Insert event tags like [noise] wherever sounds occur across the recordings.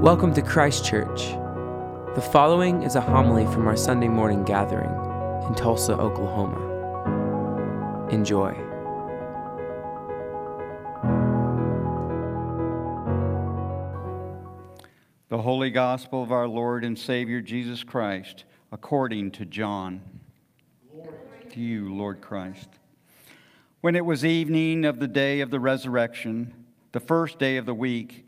Welcome to Christ Church. The following is a homily from our Sunday morning gathering in Tulsa, Oklahoma. Enjoy. The Holy Gospel of our Lord and Savior Jesus Christ, according to John. To you, Lord Christ. When it was evening of the day of the resurrection, the first day of the week,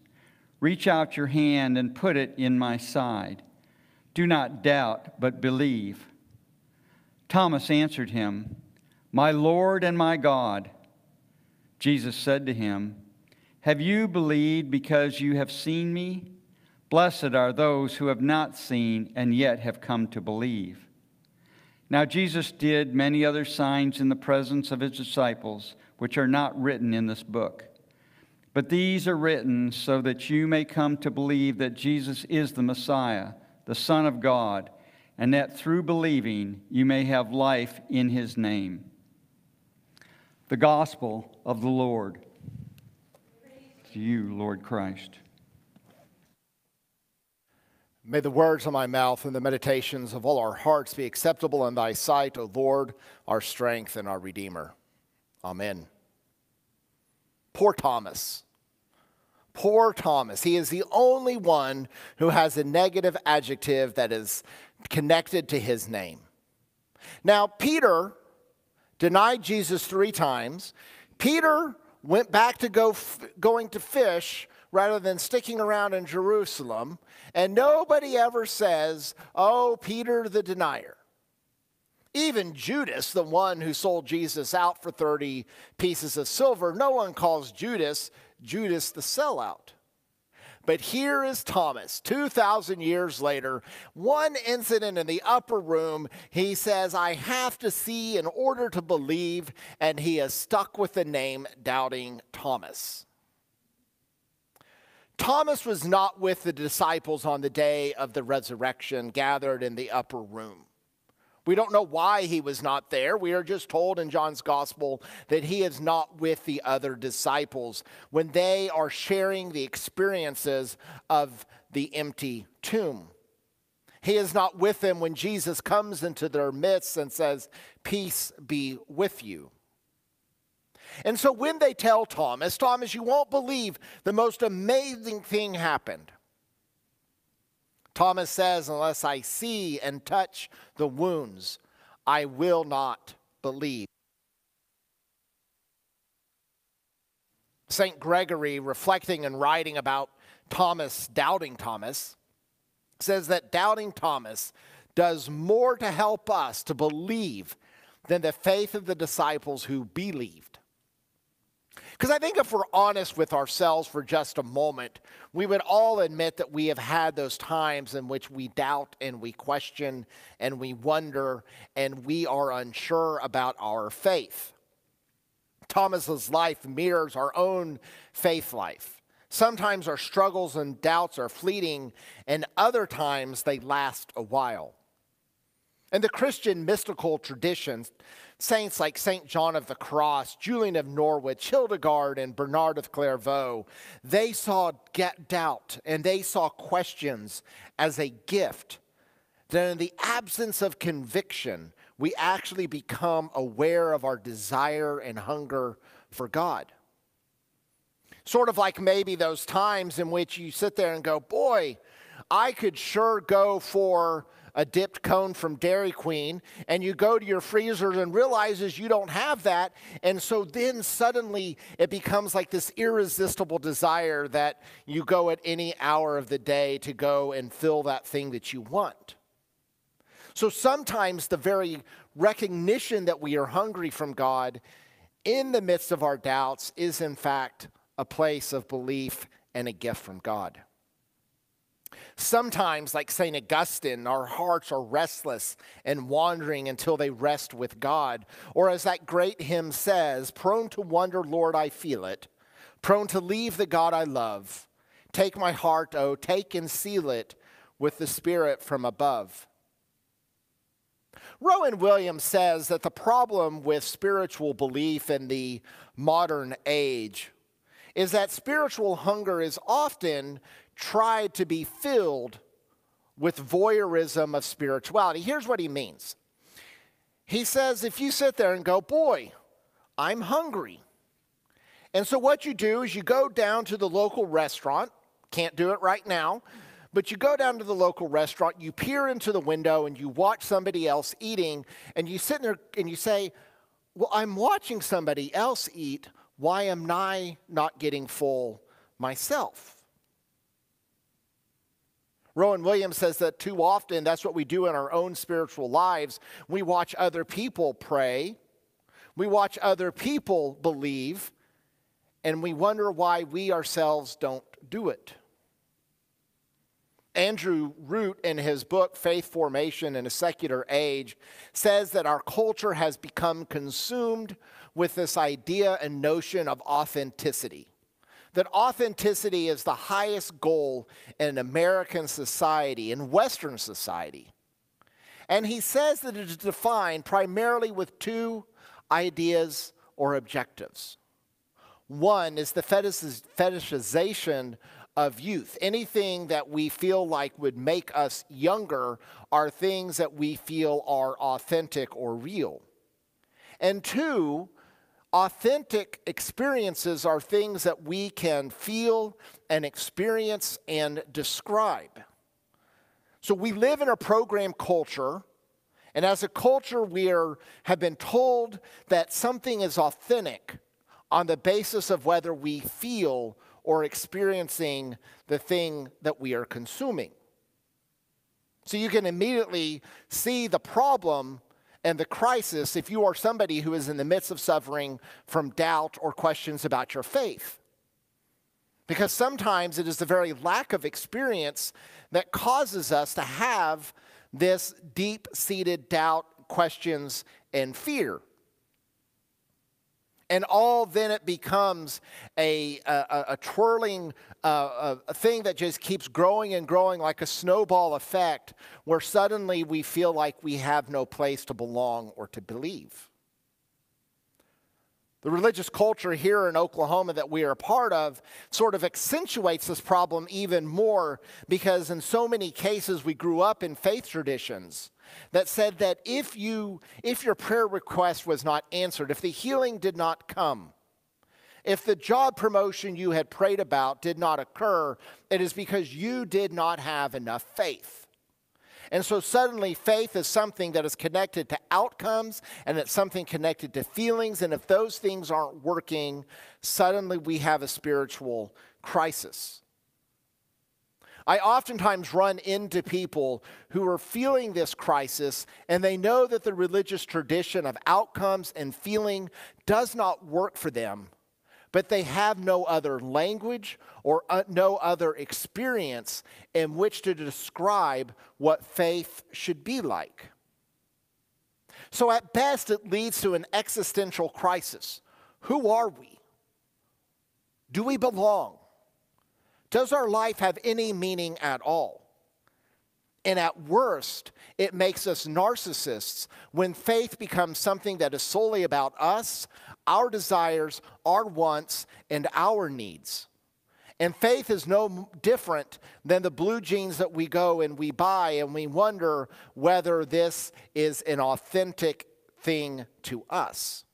Reach out your hand and put it in my side. Do not doubt, but believe. Thomas answered him, My Lord and my God. Jesus said to him, Have you believed because you have seen me? Blessed are those who have not seen and yet have come to believe. Now, Jesus did many other signs in the presence of his disciples, which are not written in this book. But these are written so that you may come to believe that Jesus is the Messiah, the Son of God, and that through believing you may have life in his name. The Gospel of the Lord. To you, Lord Christ. May the words of my mouth and the meditations of all our hearts be acceptable in thy sight, O Lord, our strength and our Redeemer. Amen. Poor Thomas. Poor Thomas. He is the only one who has a negative adjective that is connected to his name. Now, Peter denied Jesus three times. Peter went back to go f- going to fish rather than sticking around in Jerusalem. And nobody ever says, Oh, Peter the denier. Even Judas, the one who sold Jesus out for 30 pieces of silver, no one calls Judas Judas the sellout. But here is Thomas, 2,000 years later, one incident in the upper room. He says, I have to see in order to believe, and he is stuck with the name Doubting Thomas. Thomas was not with the disciples on the day of the resurrection, gathered in the upper room. We don't know why he was not there. We are just told in John's gospel that he is not with the other disciples when they are sharing the experiences of the empty tomb. He is not with them when Jesus comes into their midst and says, Peace be with you. And so when they tell Thomas, Thomas, you won't believe the most amazing thing happened. Thomas says, Unless I see and touch the wounds, I will not believe. St. Gregory, reflecting and writing about Thomas, doubting Thomas, says that doubting Thomas does more to help us to believe than the faith of the disciples who believed. Because I think if we're honest with ourselves for just a moment, we would all admit that we have had those times in which we doubt and we question and we wonder and we are unsure about our faith. Thomas's life mirrors our own faith life. Sometimes our struggles and doubts are fleeting, and other times they last a while. And the Christian mystical traditions, saints like St. John of the Cross, Julian of Norwich, Hildegard, and Bernard of Clairvaux, they saw doubt and they saw questions as a gift. That in the absence of conviction, we actually become aware of our desire and hunger for God. Sort of like maybe those times in which you sit there and go, Boy, I could sure go for a dipped cone from Dairy Queen, and you go to your freezers and realizes you don't have that. And so then suddenly it becomes like this irresistible desire that you go at any hour of the day to go and fill that thing that you want. So sometimes the very recognition that we are hungry from God in the midst of our doubts is, in fact, a place of belief and a gift from God. Sometimes, like St. Augustine, our hearts are restless and wandering until they rest with God. Or, as that great hymn says, prone to wonder, Lord, I feel it, prone to leave the God I love. Take my heart, oh, take and seal it with the Spirit from above. Rowan Williams says that the problem with spiritual belief in the modern age is that spiritual hunger is often tried to be filled with voyeurism of spirituality. Here's what he means He says, if you sit there and go, Boy, I'm hungry. And so what you do is you go down to the local restaurant, can't do it right now, but you go down to the local restaurant, you peer into the window and you watch somebody else eating, and you sit there and you say, Well, I'm watching somebody else eat. Why am I not getting full myself? Rowan Williams says that too often that's what we do in our own spiritual lives. We watch other people pray, we watch other people believe, and we wonder why we ourselves don't do it. Andrew Root, in his book Faith Formation in a Secular Age, says that our culture has become consumed with this idea and notion of authenticity that authenticity is the highest goal in American society, in Western society. And he says that it is defined primarily with two ideas or objectives. One is the fetishization of youth. Anything that we feel like would make us younger are things that we feel are authentic or real. And two, Authentic experiences are things that we can feel and experience and describe. So we live in a program culture, and as a culture, we are, have been told that something is authentic on the basis of whether we feel or experiencing the thing that we are consuming. So you can immediately see the problem and the crisis if you are somebody who is in the midst of suffering from doubt or questions about your faith. Because sometimes it is the very lack of experience that causes us to have this deep seated doubt, questions, and fear and all then it becomes a, a, a twirling uh, a thing that just keeps growing and growing like a snowball effect, where suddenly we feel like we have no place to belong or to believe. The religious culture here in Oklahoma that we are a part of sort of accentuates this problem even more because, in so many cases, we grew up in faith traditions that said that if you if your prayer request was not answered, if the healing did not come, if the job promotion you had prayed about did not occur, it is because you did not have enough faith. And so suddenly, faith is something that is connected to outcomes and it's something connected to feelings. And if those things aren't working, suddenly we have a spiritual crisis. I oftentimes run into people who are feeling this crisis and they know that the religious tradition of outcomes and feeling does not work for them, but they have no other language or uh, no other experience in which to describe what faith should be like. So, at best, it leads to an existential crisis. Who are we? Do we belong? Does our life have any meaning at all? And at worst, it makes us narcissists when faith becomes something that is solely about us, our desires, our wants, and our needs. And faith is no different than the blue jeans that we go and we buy, and we wonder whether this is an authentic thing to us.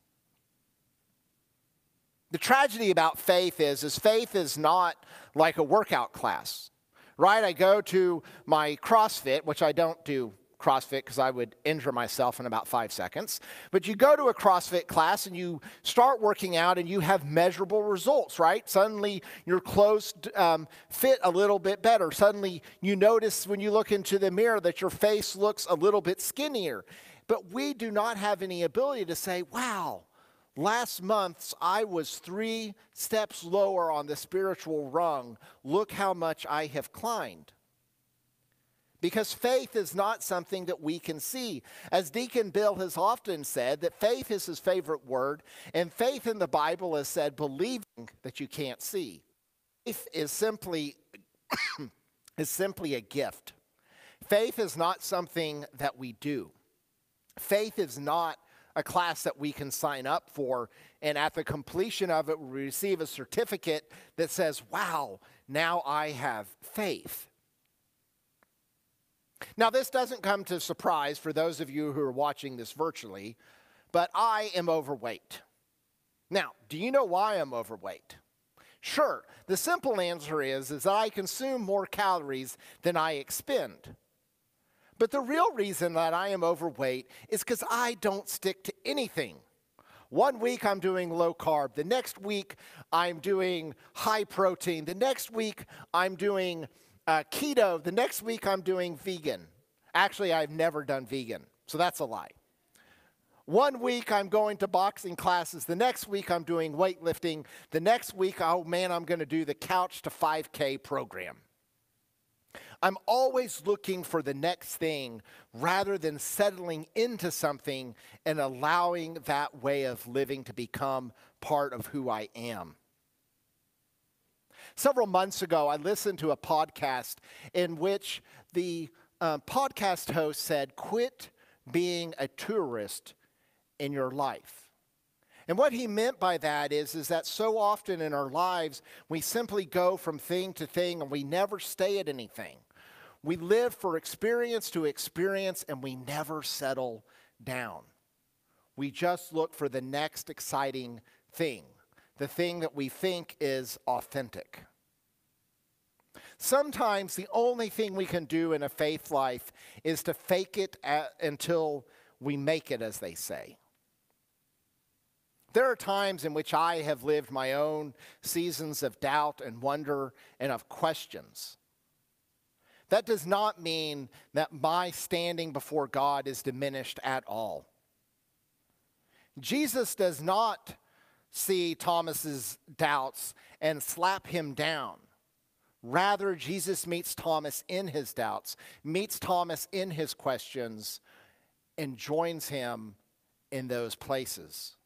The tragedy about faith is, is faith is not like a workout class right? I go to my CrossFit, which I don't do CrossFit because I would injure myself in about five seconds. But you go to a CrossFit class and you start working out and you have measurable results, right? Suddenly your clothes um, fit a little bit better. Suddenly you notice when you look into the mirror that your face looks a little bit skinnier. But we do not have any ability to say, wow, Last month's I was three steps lower on the spiritual rung. Look how much I have climbed. Because faith is not something that we can see. As Deacon Bill has often said, that faith is his favorite word, and faith in the Bible is said believing that you can't see. Faith is simply, [coughs] is simply a gift. Faith is not something that we do. Faith is not a class that we can sign up for. And at the completion of it, we receive a certificate that says, wow, now I have faith. Now, this doesn't come to surprise for those of you who are watching this virtually, but I am overweight. Now, do you know why I'm overweight? Sure, the simple answer is, is I consume more calories than I expend. But the real reason that I am overweight is because I don't stick to anything. One week I'm doing low carb. The next week I'm doing high protein. The next week I'm doing uh, keto. The next week I'm doing vegan. Actually, I've never done vegan, so that's a lie. One week I'm going to boxing classes. The next week I'm doing weightlifting. The next week, oh man, I'm going to do the couch to 5K program. I'm always looking for the next thing rather than settling into something and allowing that way of living to become part of who I am. Several months ago, I listened to a podcast in which the uh, podcast host said, Quit being a tourist in your life. And what he meant by that is, is that so often in our lives, we simply go from thing to thing and we never stay at anything. We live for experience to experience and we never settle down. We just look for the next exciting thing, the thing that we think is authentic. Sometimes the only thing we can do in a faith life is to fake it at, until we make it, as they say. There are times in which I have lived my own seasons of doubt and wonder and of questions. That does not mean that my standing before God is diminished at all. Jesus does not see Thomas's doubts and slap him down. Rather, Jesus meets Thomas in his doubts, meets Thomas in his questions, and joins him in those places.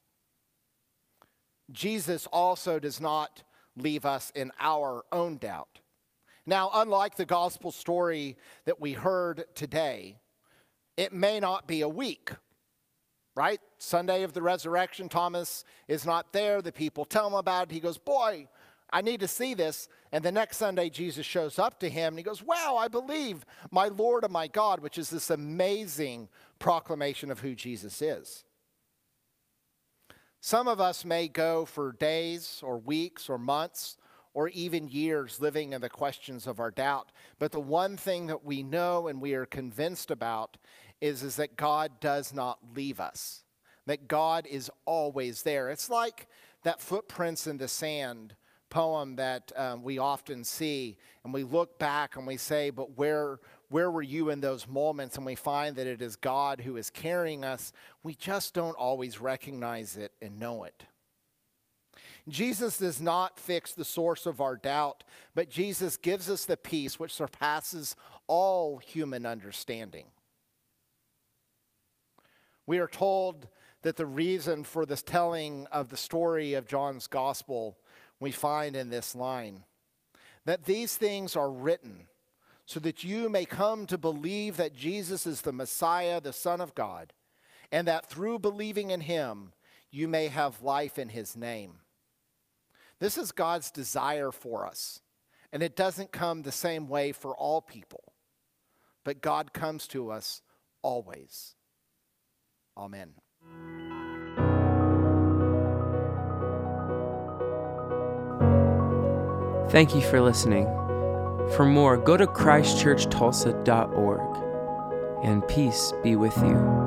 Jesus also does not leave us in our own doubt. Now, unlike the gospel story that we heard today, it may not be a week, right? Sunday of the resurrection, Thomas is not there. The people tell him about it. He goes, Boy, I need to see this. And the next Sunday, Jesus shows up to him and he goes, Wow, I believe my Lord and my God, which is this amazing proclamation of who Jesus is. Some of us may go for days or weeks or months or even years living in the questions of our doubt. But the one thing that we know and we are convinced about is, is that God does not leave us, that God is always there. It's like that footprints in the sand poem that um, we often see, and we look back and we say, but where, where were you in those moments? And we find that it is God who is carrying us. We just don't always recognize it and know it. Jesus does not fix the source of our doubt, but Jesus gives us the peace which surpasses all human understanding. We are told that the reason for this telling of the story of John's gospel we find in this line that these things are written so that you may come to believe that Jesus is the Messiah, the Son of God, and that through believing in him, you may have life in his name. This is God's desire for us, and it doesn't come the same way for all people, but God comes to us always. Amen. Thank you for listening. For more, go to ChristchurchTulsa.org, and peace be with you.